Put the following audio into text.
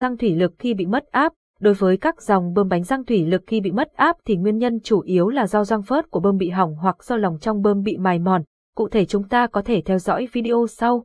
răng thủy lực khi bị mất áp. Đối với các dòng bơm bánh răng thủy lực khi bị mất áp thì nguyên nhân chủ yếu là do răng phớt của bơm bị hỏng hoặc do lòng trong bơm bị mài mòn. Cụ thể chúng ta có thể theo dõi video sau.